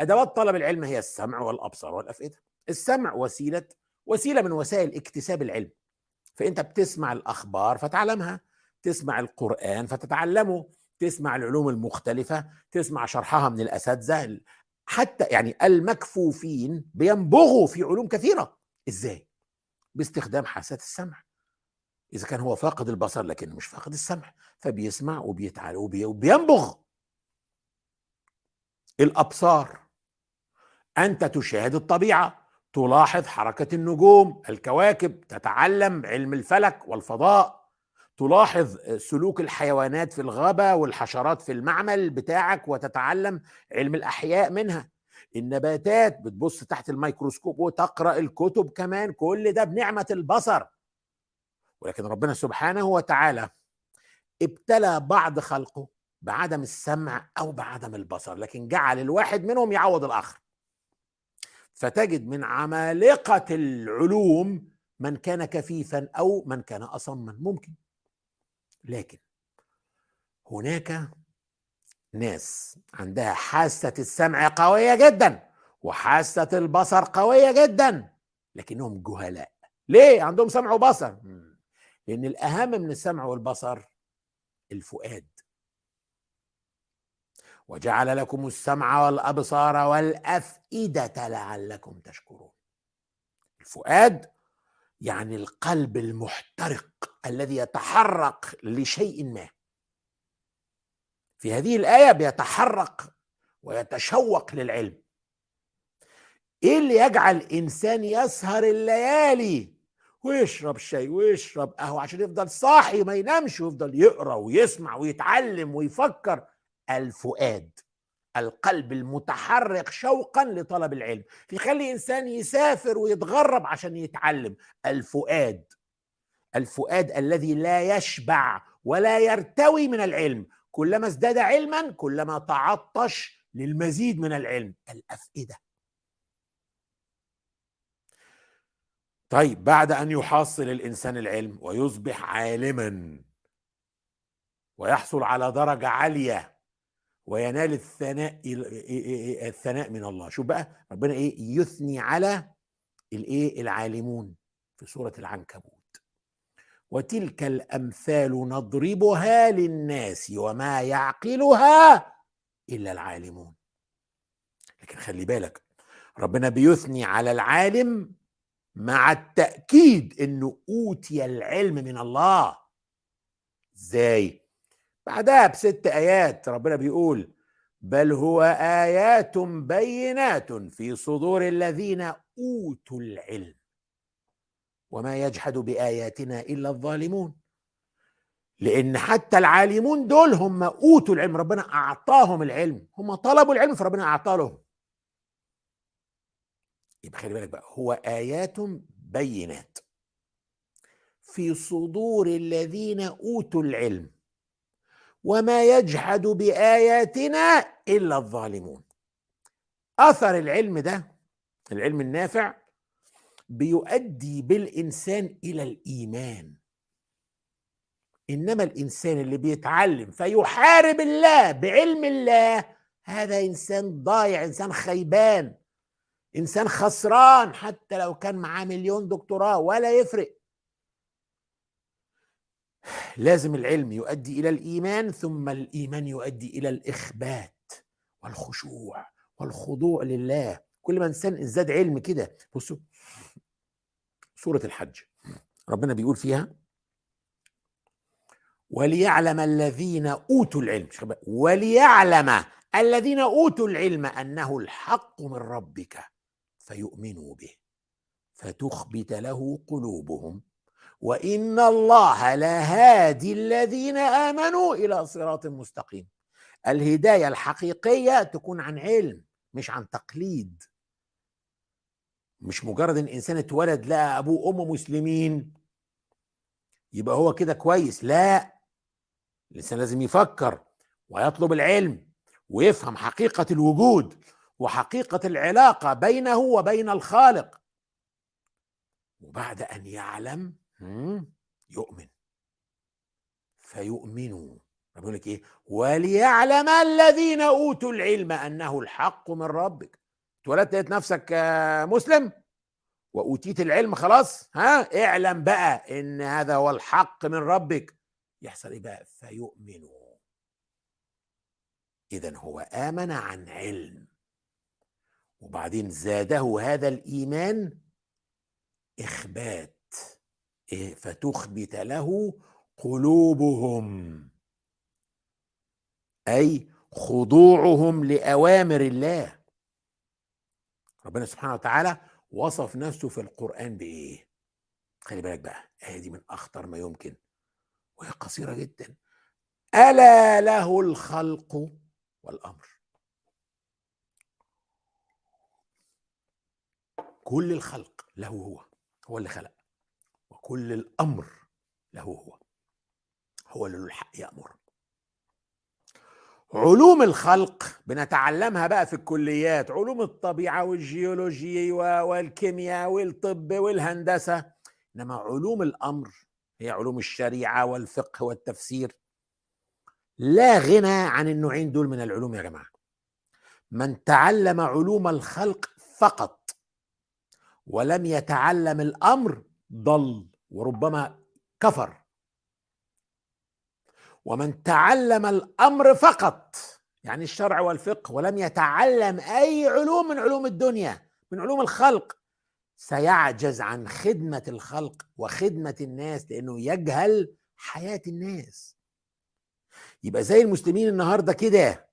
أدوات طلب العلم هي السمع والأبصار والأفئدة. السمع وسيلة وسيلة من وسائل اكتساب العلم. فأنت بتسمع الأخبار فتعلمها تسمع القرآن فتتعلمه تسمع العلوم المختلفة تسمع شرحها من الأساتذة حتى يعني المكفوفين بينبغوا في علوم كثيرة. إزاي؟ باستخدام حاسات السمع. إذا كان هو فاقد البصر لكن مش فاقد السمع فبيسمع وبيتعالى وبينبغ. الأبصار. أنت تشاهد الطبيعة تلاحظ حركة النجوم الكواكب تتعلم علم الفلك والفضاء تلاحظ سلوك الحيوانات في الغابة والحشرات في المعمل بتاعك وتتعلم علم الأحياء منها. النباتات بتبص تحت الميكروسكوب وتقرأ الكتب كمان كل ده بنعمة البصر. ولكن ربنا سبحانه وتعالى ابتلى بعض خلقه بعدم السمع أو بعدم البصر لكن جعل الواحد منهم يعوض الآخر. فتجد من عمالقة العلوم من كان كفيفا أو من كان اصما ممكن. لكن هناك ناس عندها حاسة السمع قوية جدا وحاسة البصر قوية جدا لكنهم جهلاء. ليه؟ عندهم سمع وبصر. لأن الأهم من السمع والبصر الفؤاد. وجعل لكم السمع والأبصار والأفئدة لعلكم تشكرون. الفؤاد يعني القلب المحترق الذي يتحرك لشيء ما. في هذه الآية بيتحرك ويتشوق للعلم. إيه اللي يجعل انسان يسهر الليالي؟ ويشرب شاي ويشرب قهوة عشان يفضل صاحي ما ينامش ويفضل يقرأ ويسمع ويتعلم ويفكر. الفؤاد القلب المتحرك شوقا لطلب العلم يخلي إنسان يسافر ويتغرب عشان يتعلم. الفؤاد الفؤاد الذي لا يشبع ولا يرتوي من العلم. كلما ازداد علما كلما تعطش للمزيد من العلم. الأفئدة. طيب بعد أن يحصل الإنسان العلم ويصبح عالما ويحصل على درجة عالية وينال الثناء الثناء من الله شوف بقى ربنا إيه؟ يثني على الإيه؟ العالمون في سورة العنكبوت. وتلك الأمثال نضربها للناس وما يعقلها إلا العالمون. لكن خلي بالك ربنا بيثني على العالم مع التأكيد انه أوتي العلم من الله. إزاي؟ بعدها بست آيات ربنا بيقول بل هو آيات بينات في صدور الذين أوتوا العلم. وما يجحد بآياتنا إلا الظالمون. لأن حتى العالمون دول هم أوتوا العلم ربنا أعطاهم العلم. هم طلبوا العلم فربنا اعطاه لهم يبقى خلي بالك بقى هو آيات بينات. في صدور الذين أوتوا العلم وما يجحد بآياتنا إلا الظالمون. آثر العلم ده العلم النافع بيؤدي بالإنسان إلى الإيمان. إنما الإنسان اللي بيتعلم فيحارب الله بعلم الله هذا إنسان ضايع إنسان خيبان. إنسان خسران حتى لو كان معاه مليون دكتوراه ولا يفرق. لازم العلم يؤدي إلى الإيمان ثم الإيمان يؤدي إلى الإخبات والخشوع والخضوع لله. كل ما إنسان ازداد علم كده بصوا سورة الحج ربنا بيقول فيها وليعلم الذين أوتوا العلم وليعلم الذين أوتوا العلم أنه الحق من ربك فيؤمنوا به فتخبت له قلوبهم. وإن الله لهادي الذين آمنوا إلى صراط مستقيم. الهداية الحقيقية تكون عن علم مش عن تقليد. مش مجرد إن إنسان اتولد لقى أبوه وأمه مسلمين يبقى هو كده كويس. لا الإنسان لازم يفكر ويطلب العلم ويفهم حقيقة الوجود. وحقيقة العلاقة بينه وبين الخالق. وبعد أن يعلم يؤمن. فيؤمنوا. بيقول لك إيه؟ وليعلم الذين أوتوا العلم أنه الحق من ربك. اتولدت لقيت نفسك مسلم؟ وأوتيت العلم خلاص؟ ها؟ اعلم بقى إن هذا هو الحق من ربك. يحصل إيه بقى؟ فيؤمنوا. اذا هو آمن عن علم. وبعدين زاده هذا الإيمان إخبات إيه فتخبت له قلوبهم. أي خضوعهم لأوامر الله. ربنا سبحانه وتعالى وصف نفسه في القرآن بإيه؟ خلي بالك بقى الآية دي من أخطر ما يمكن وهي قصيرة جدا. ألا له الخلق والأمر. كل الخلق له هو هو اللي خلق وكل الأمر له هو هو اللي له الحق يأمر. علوم الخلق بنتعلمها بقى في الكليات علوم الطبيعة والجيولوجي والكيمياء والطب والهندسة إنما علوم الأمر هي علوم الشريعة والفقه والتفسير. لا غنى عن النوعين دول من العلوم يا جماعة. من تعلم علوم الخلق فقط ولم يتعلم الأمر ضل وربما كفر. ومن تعلم الأمر فقط يعني الشرع والفقه ولم يتعلم أي علوم من علوم الدنيا من علوم الخلق سيعجز عن خدمة الخلق وخدمة الناس لأنه يجهل حياة الناس. يبقى زي المسلمين النهارده كده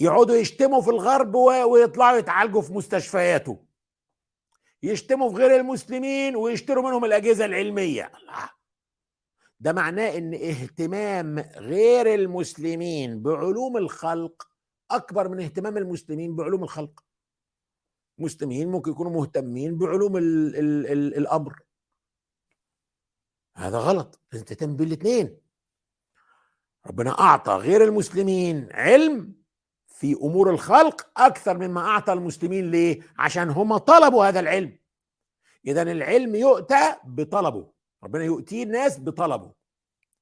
يقعدوا يشتموا في الغرب ويطلعوا يتعالجوا في مستشفياته. يشتموا في غير المسلمين ويشتروا منهم الأجهزة العلمية. ده معناه إن اهتمام غير المسلمين بعلوم الخلق أكبر من اهتمام المسلمين بعلوم الخلق. مسلمين ممكن يكونوا مهتمين بعلوم ال ال ال الأمر. هذا غلط. لازم تهتم بالاثنين ربنا أعطى غير المسلمين علم في أمور الخلق أكثر مما أعطى المسلمين ليه؟ عشان هم طلبوا هذا العلم. اذا العلم يؤتى بطلبه. ربنا يؤتيه الناس بطلبه.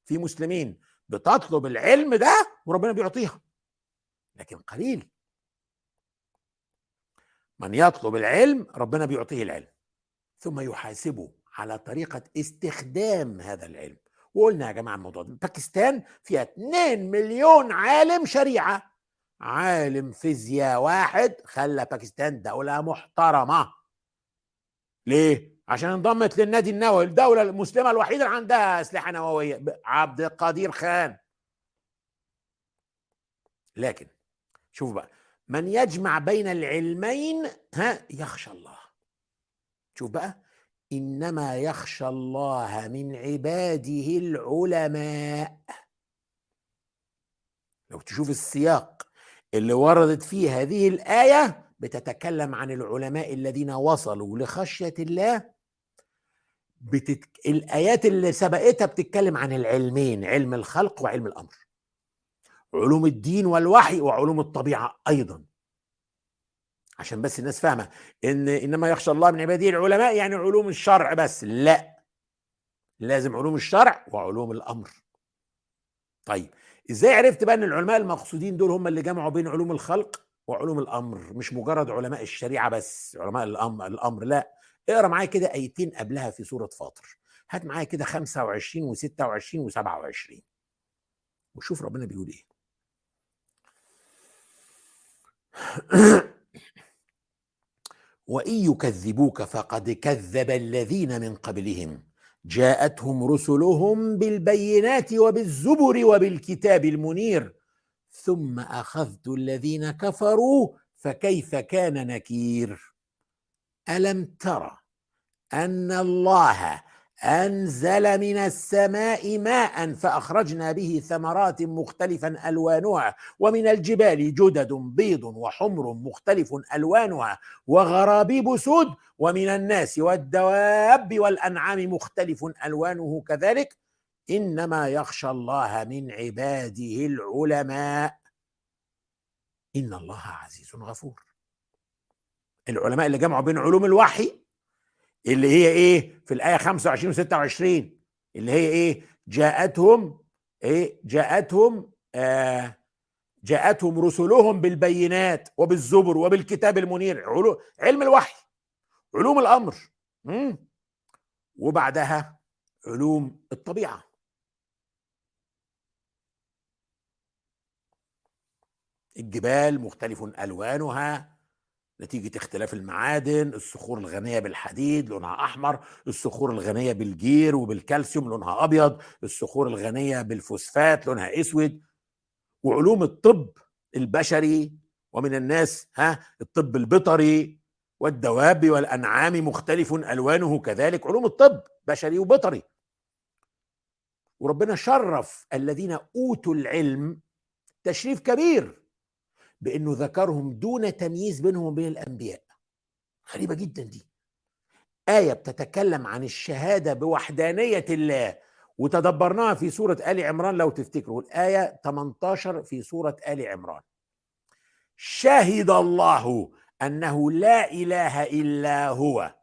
في مسلمين بتطلب العلم ده وربنا بيعطيها. لكن قليل. من يطلب العلم ربنا بيعطيه العلم. ثم يحاسبه على طريقة استخدام هذا العلم. وقلنا يا جماعة الموضوع ده. باكستان فيها 2 مليون عالم شريعة. عالم فيزياء واحد خلى باكستان دولة محترمة. ليه؟ عشان انضمت للنادي النووي الدولة المسلمة الوحيدة اللي عندها أسلحة نووية. عبد القدير خان. لكن شوف بقى من يجمع بين العلمين ها يخشى الله. شوف بقى إنما يخشى الله من عباده العلماء. لو تشوف السياق اللي وردت فيه هذه الآية بتتكلم عن العلماء الذين وصلوا لخشية الله. بتتك... الآيات اللي سبقتها بتتكلم عن العلمين علم الخلق وعلم الأمر. علوم الدين والوحي وعلوم الطبيعة أيضا. عشان بس الناس فاهمة. ان إنما يخشى الله من عباده العلماء يعني علوم الشرع بس. لا. لازم علوم الشرع وعلوم الأمر. طيب. إزاي عرفت بقى ان العلماء المقصودين دول هم اللي جمعوا بين علوم الخلق وعلوم الامر؟ مش مجرد علماء الشريعة بس علماء الامر, الأمر لا. اقرأ معايا كده آيتين قبلها في سورة فاطر. هات معايا كده 25 و26 و27 وشوف ربنا بيقول إيه. وإن يكذبوك فقد كذب الذين من قبلهم. جاءتهم رسلهم بالبينات وبالزبر وبالكتاب المنير. ثم أخذت الذين كفروا فكيف كان نكير؟ ألم ترى أن الله أنزل من السماء ماء فأخرجنا به ثمرات مختلفا ألوانها ومن الجبال جدد بيض وحمر مختلف ألوانها وغرابيب سود ومن الناس والدواب والأنعام مختلف ألوانه كذلك. إنما يخشى الله من عباده العلماء. إن الله عزيز غفور. العلماء اللي جمعوا بين علوم الوحي اللي هي إيه؟ في الآية 25 و26 اللي هي إيه؟ جاءتهم إيه؟ جاءتهم آه جاءتهم رسلهم بالبينات وبالزبر وبالكتاب المنير. علم الوحي علوم الأمر. وبعدها علوم الطبيعة. الجبال مختلف ألوانها. نتيجة اختلاف المعادن الصخور الغنية بالحديد لونها أحمر الصخور الغنية بالجير وبالكالسيوم لونها أبيض الصخور الغنية بالفوسفات لونها أسود. وعلوم الطب البشري ومن الناس ها الطب البيطري والدواب والأنعام مختلف ألوانه كذلك. علوم الطب بشري وبيطري. وربنا شرف الذين أوتوا العلم تشريف كبير. بأنه ذكرهم دون تمييز بينهم وبين الأنبياء. غريبة جدا دي. آية بتتكلم عن الشهادة بوحدانية الله وتدبرناها في سورة آل عمران لو تفتكروا. الآية 18 في سورة آل عمران. شهد الله أنه لا إله إلا هو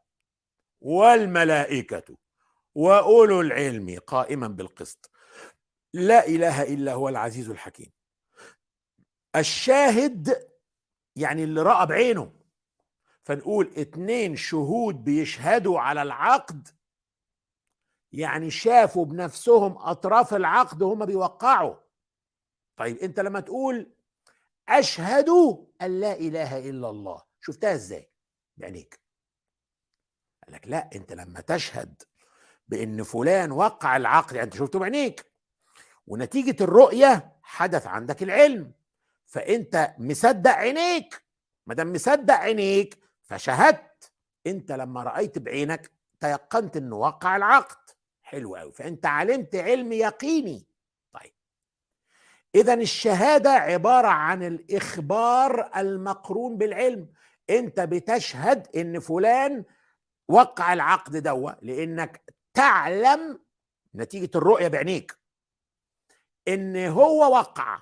والملائكة وأولو العلم قائما بالقسط. لا إله إلا هو العزيز الحكيم. الشاهد يعني اللي راى بعينه فنقول اتنين شهود بيشهدوا على العقد يعني شافوا بنفسهم أطراف العقد وهم بيوقعوا. طيب أنت لما تقول أشهد أن لا إله إلا الله شفتها إزاي؟ بعينيك. قال لك لا أنت لما تشهد بأن فلان وقع العقد يعني أنت شفته بعينيك. ونتيجة الرؤية حدث عندك العلم. فأنت مصدق عينيك. ما دام مصدق عينيك فشهدت. أنت لما رأيت بعينك تيقنت إنه وقع العقد. حلو قوي فأنت علمت علم يقيني. طيب. اذا الشهادة عبارة عن الإخبار المقرون بالعلم. أنت بتشهد إن فلان وقع العقد دوا لأنك تعلم نتيجة الرؤية بعينيك. إن هو وقع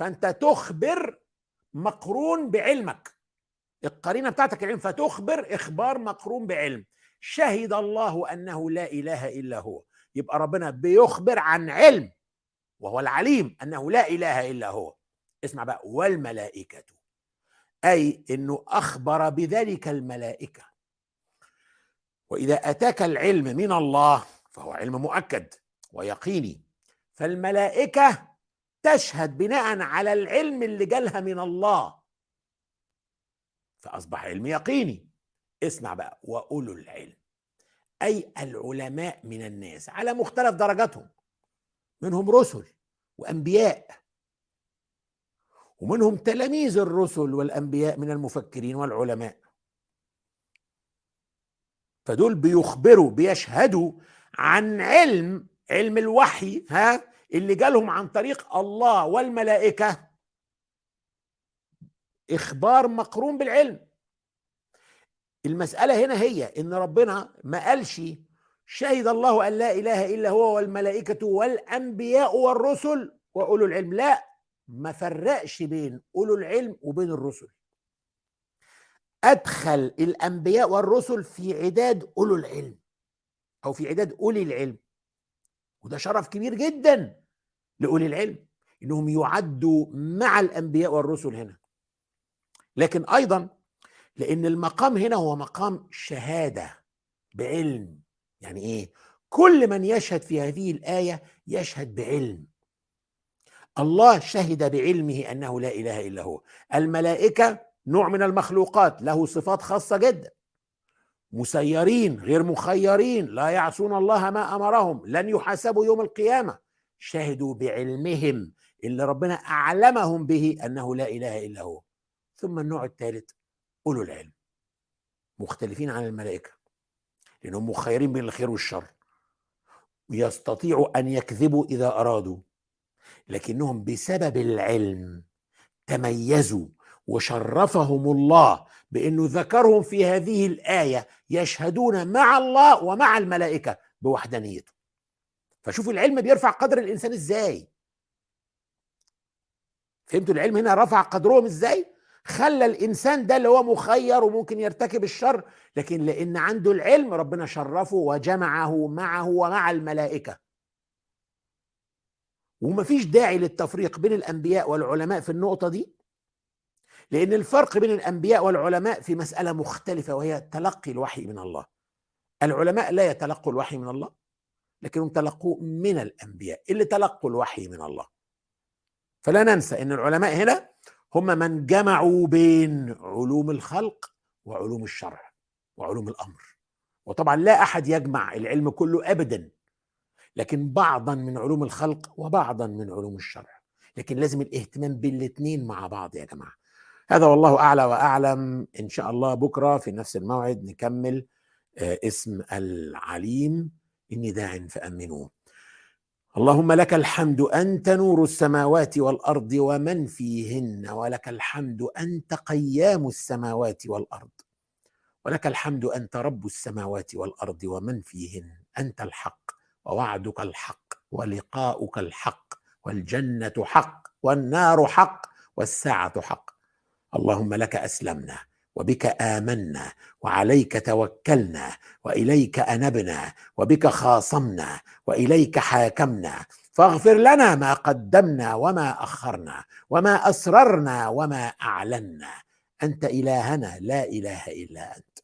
فأنت تخبر مقرون بعلمك. القرينة بتاعتك العلم فتخبر إخبار مقرون بعلم. شهد الله أنه لا إله إلا هو. يبقى ربنا بيخبر عن علم وهو العليم أنه لا إله إلا هو. اسمع بقى والملائكة. أي إنه أخبر بذلك الملائكة. وإذا أتاك العلم من الله فهو علم مؤكد ويقيني. فالملائكة تشهد بناء على العلم اللي جالها من الله. فأصبح علم يقيني. اسمع بقى وأولو العلم. أي العلماء من الناس على مختلف درجاتهم. منهم رسل وأنبياء. ومنهم تلاميذ الرسل والأنبياء من المفكرين والعلماء. فدول بيخبروا بيشهدوا عن علم علم الوحي ها؟ اللي جالهم عن طريق الله والملائكة إخبار مقرون بالعلم. المسألة هنا هي إن ربنا ما قالش شهد الله أن لا إله إلا هو والملائكة والأنبياء والرسل وأولو العلم. لا ما فرقش بين أولو العلم وبين الرسل. أدخل الأنبياء والرسل في عداد أولو العلم أو في عداد أولي العلم. وده شرف كبير جدا لأولي العلم إنهم يعدوا مع الأنبياء والرسل هنا. لكن أيضا لأن المقام هنا هو مقام شهادة بعلم. يعني إيه؟ كل من يشهد في هذه الآية يشهد بعلم. الله شهد بعلمه أنه لا إله إلا هو. الملائكة نوع من المخلوقات له صفات خاصة جدا. مسيرين غير مخيرين لا يعصون الله ما أمرهم لن يحاسبوا يوم القيامة. شهدوا بعلمهم اللي ربنا أعلمهم به أنه لا إله إلا هو. ثم النوع الثالث أولو العلم. مختلفين عن الملائكة لأنهم مخيرين بين الخير والشر. ويستطيعوا أن يكذبوا إذا أرادوا لكنهم بسبب العلم تميزوا وشرفهم الله بانه ذكرهم في هذه الآية يشهدون مع الله ومع الملائكة بوحدانيته فشوفوا العلم بيرفع قدر الإنسان إزاي. فهمتوا العلم هنا رفع قدرهم إزاي؟ خلى الإنسان ده اللي هو مخير وممكن يرتكب الشر لكن لأن عنده العلم ربنا شرفه وجمعه معه ومع الملائكة. ومفيش داعي للتفريق بين الأنبياء والعلماء في النقطة دي. لأن الفرق بين الأنبياء والعلماء في مسألة مختلفة وهي تلقي الوحي من الله. العلماء لا يتلقوا الوحي من الله لكنهم تلقوه من الأنبياء اللي تلقوا الوحي من الله. فلا ننسى إن العلماء هنا هم من جمعوا بين علوم الخلق وعلوم الشرع وعلوم الأمر. وطبعا لا أحد يجمع العلم كله ابدا لكن بعضا من علوم الخلق وبعضا من علوم الشرع. لكن لازم الاهتمام بالاثنين مع بعض يا جماعة. هذا والله أعلى وأعلم. إن شاء الله بكرة في نفس الموعد نكمل آه، اسم العليم. إني داع فأمنوه. اللهم لك الحمد أنت نور السماوات والأرض ومن فيهن ولك الحمد أنت قيام السماوات والأرض. ولك الحمد أنت رب السماوات والأرض ومن فيهن. أنت الحق ووعدك الحق ولقاؤك الحق والجنة حق والنار حق والساعة حق. اللهم لك أسلمنا وبك آمنا وعليك توكلنا وإليك أنبنا وبك خاصمنا وإليك حاكمنا. فاغفر لنا ما قدمنا وما أخرنا وما أسررنا وما أعلنا. أنت إلهنا لا إله إلا أنت.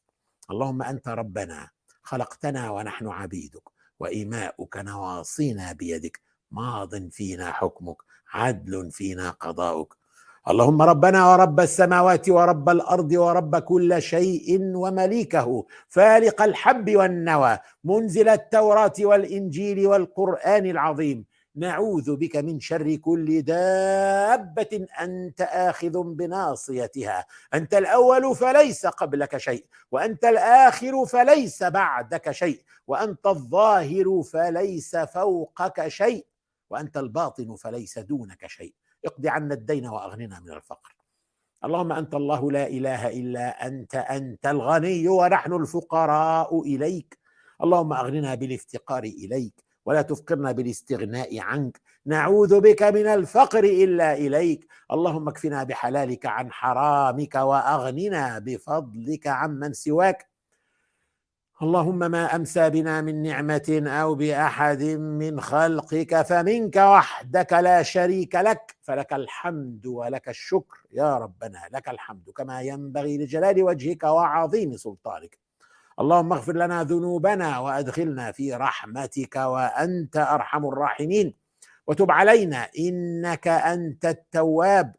اللهم أنت ربنا خلقتنا ونحن عبيدك وإيماؤك نواصينا بيدك. ماض فينا حكمك عدل فينا قضاؤك. اللهم ربنا ورب السماوات ورب الأرض ورب كل شيء ومليكه فالق الحب والنوى منزل التوراة والإنجيل والقرآن العظيم. نعوذ بك من شر كل دابة أنت آخذ بناصيتها. أنت الأول فليس قبلك شيء وأنت الآخر فليس بعدك شيء وأنت الظاهر فليس فوقك شيء وأنت الباطن فليس دونك شيء. اقض عنا الدين واغننا من الفقر. اللهم أنت الله لا إله إلا أنت أنت الغني ونحن الفقراء إليك. اللهم أغننا بالافتقار إليك ولا تفقرنا بالاستغناء عنك. نعوذ بك من الفقر إلا إليك. اللهم اكفنا بحلالك عن حرامك وأغننا بفضلك عمن سواك. اللهم ما أمسى بنا من نعمة أو بأحد من خلقك فمنك وحدك لا شريك لك. فلك الحمد ولك الشكر يا ربنا لك الحمد كما ينبغي لجلال وجهك وعظيم سلطانك. اللهم اغفر لنا ذنوبنا وأدخلنا في رحمتك وأنت أرحم الراحمين. وتب علينا إنك أنت التواب.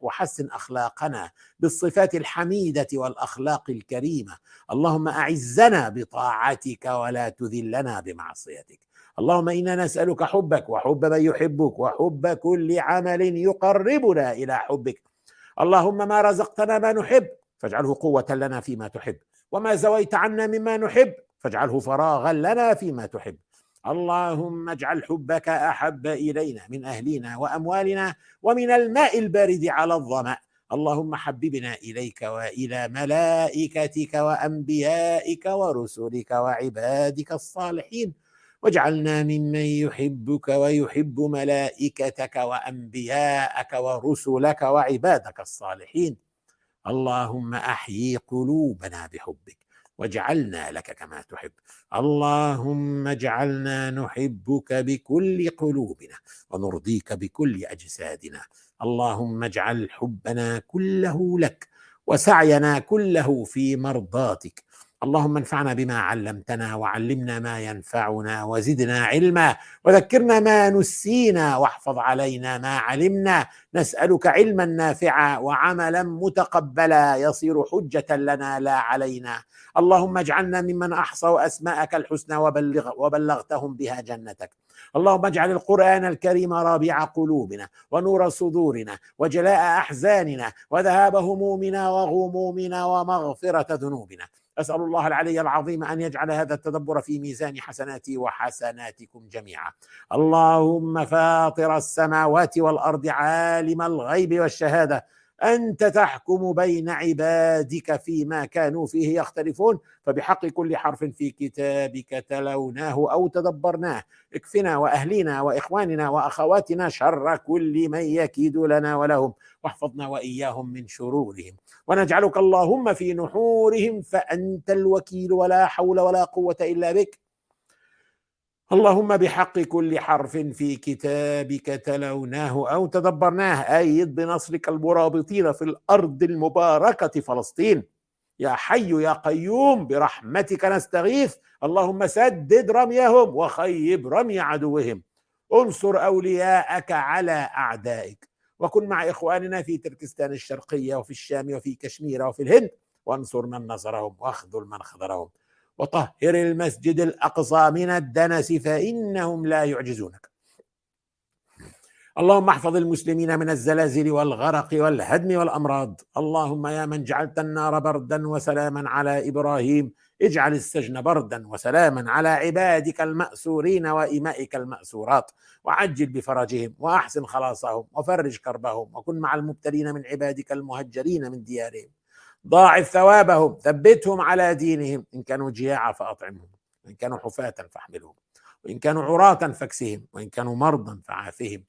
وحسن أخلاقنا بالصفات الحميدة والأخلاق الكريمة. اللهم أعزنا بطاعتك ولا تذلنا بمعصيتك. اللهم إنا نسألك حبك وحب من يحبك وحب كل عمل يقربنا إلى حبك. اللهم ما رزقتنا ما نحب فاجعله قوة لنا فيما تحب. وما زويت عنا مما نحب فاجعله فراغا لنا فيما تحب. اللهم اجعل حبك أحب إلينا من أهلنا وأموالنا ومن الماء البارد على الظمأ. اللهم حببنا إليك وإلى ملائكتك وأنبيائك ورسلك وعبادك الصالحين. واجعلنا ممن يحبك ويحب ملائكتك وأنبياءك ورسلك وعبادك الصالحين. اللهم أحيي قلوبنا بحبك. واجعلنا لك كما تحب. اللهم اجعلنا نحبك بكل قلوبنا ونرضيك بكل أجسادنا. اللهم اجعل حبنا كله لك وسعينا كله في مرضاتك. اللهم انفعنا بما علمتنا وعلمنا ما ينفعنا وزدنا علما وذكرنا ما نسينا واحفظ علينا ما علمنا نسألك علما نافعا وعملا متقبلا يصير حجة لنا لا علينا اللهم اجعلنا ممن أحصوا أسماءك الحسنى وبلغ وبلغتهم بها جنتك اللهم اجعل القرآن الكريم رابع قلوبنا ونور صدورنا وجلاء أحزاننا وذهاب همومنا وغمومنا ومغفرة ذنوبنا أسأل الله العلي العظيم أن يجعل هذا التدبر في ميزان حسناتي وحسناتكم جميعا. اللهم فاطر السماوات والأرض عالم الغيب والشهادة. أنت تحكم بين عبادك فيما كانوا فيه يختلفون فبحق كل حرف في كتابك تلوناه أو تدبرناه. اكفنا واهلنا وإخواننا وأخواتنا شر كل من يكيد لنا ولهم واحفظنا وإياهم من شرورهم. ونجعلك اللهم في نحورهم فأنت الوكيل ولا حول ولا قوة إلا بك. اللهم بحق كل حرف في كتابك تلوناه أو تدبرناه أيد بنصرك المرابطين في الأرض المباركة فلسطين. يا حي يا قيوم برحمتك نستغيث. اللهم سدد رميهم وخيب رمي عدوهم. انصر أولياءك على أعدائك. وكن مع إخواننا في تركستان الشرقية وفي الشام وفي كشمير وفي الهند. وانصر من نصرهم واخذل من خذلهم. وطهر المسجد الأقصى من الدنس فإنهم لا يعجزونك. اللهم احفظ المسلمين من الزلازل والغرق والهدم والأمراض. اللهم يا من جعلت النار بردا وسلاما على إبراهيم اجعل السجن بردا وسلاما على عبادك المأسورين وإمائك المأسورات. وعجل بفرجهم وأحسن خلاصهم وفرج كربهم وكن مع المبتلين من عبادك المهجرين من ديارهم. ضاعف ثوابهم ثبتهم على دينهم. إن كانوا جياعا فأطعمهم وإن كانوا حفاة فاحملهم وإن كانوا عراة فاكسهم وإن كانوا مرضى فعافهم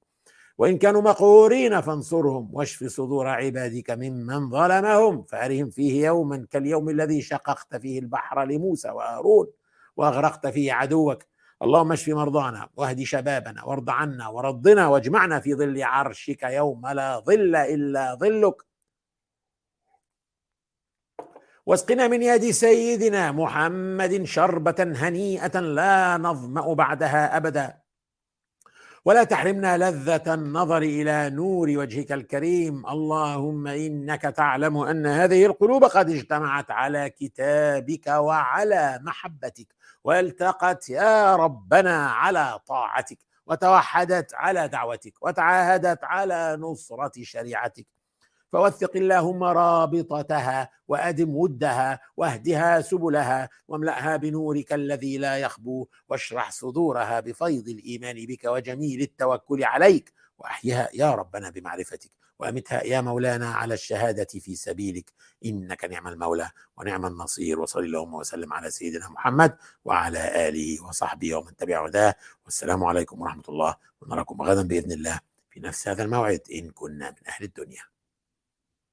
وإن كانوا مقهورين فانصرهم واشف صدور عبادك ممن ظلمهم. فأرهم فيه يوما كاليوم الذي شققت فيه البحر لموسى وهارون وأغرقت فيه عدوك. اللهم اشف مرضانا واهد شبابنا وارض عنا ورضنا واجمعنا في ظل عرشك يوم لا ظل إلا ظلك. واسقنا من يد سيدنا محمد شربة هنيئة لا نظمأ بعدها أبدا. ولا تحرمنا لذة النظر إلى نور وجهك الكريم. اللهم إنك تعلم أن هذه القلوب قد اجتمعت على كتابك وعلى محبتك. والتقت يا ربنا على طاعتك. وتوحدت على دعوتك. وتعاهدت على نصرة شريعتك. فوثق اللهم رابطتها وأدم ودها واهدها سبلها واملأها بنورك الذي لا يخبو واشرح صدورها بفيض الإيمان بك وجميل التوكل عليك وأحيها يا ربنا بمعرفتك وأمتها يا مولانا على الشهادة في سبيلك إنك نعم المولى ونعم النصير وصل اللهم وسلم على سيدنا محمد وعلى آله وصحبه ومن تبع هداه والسلام عليكم ورحمة الله ونراكم غدا بإذن الله في نفس هذا الموعد إن كنا من أهل الدنيا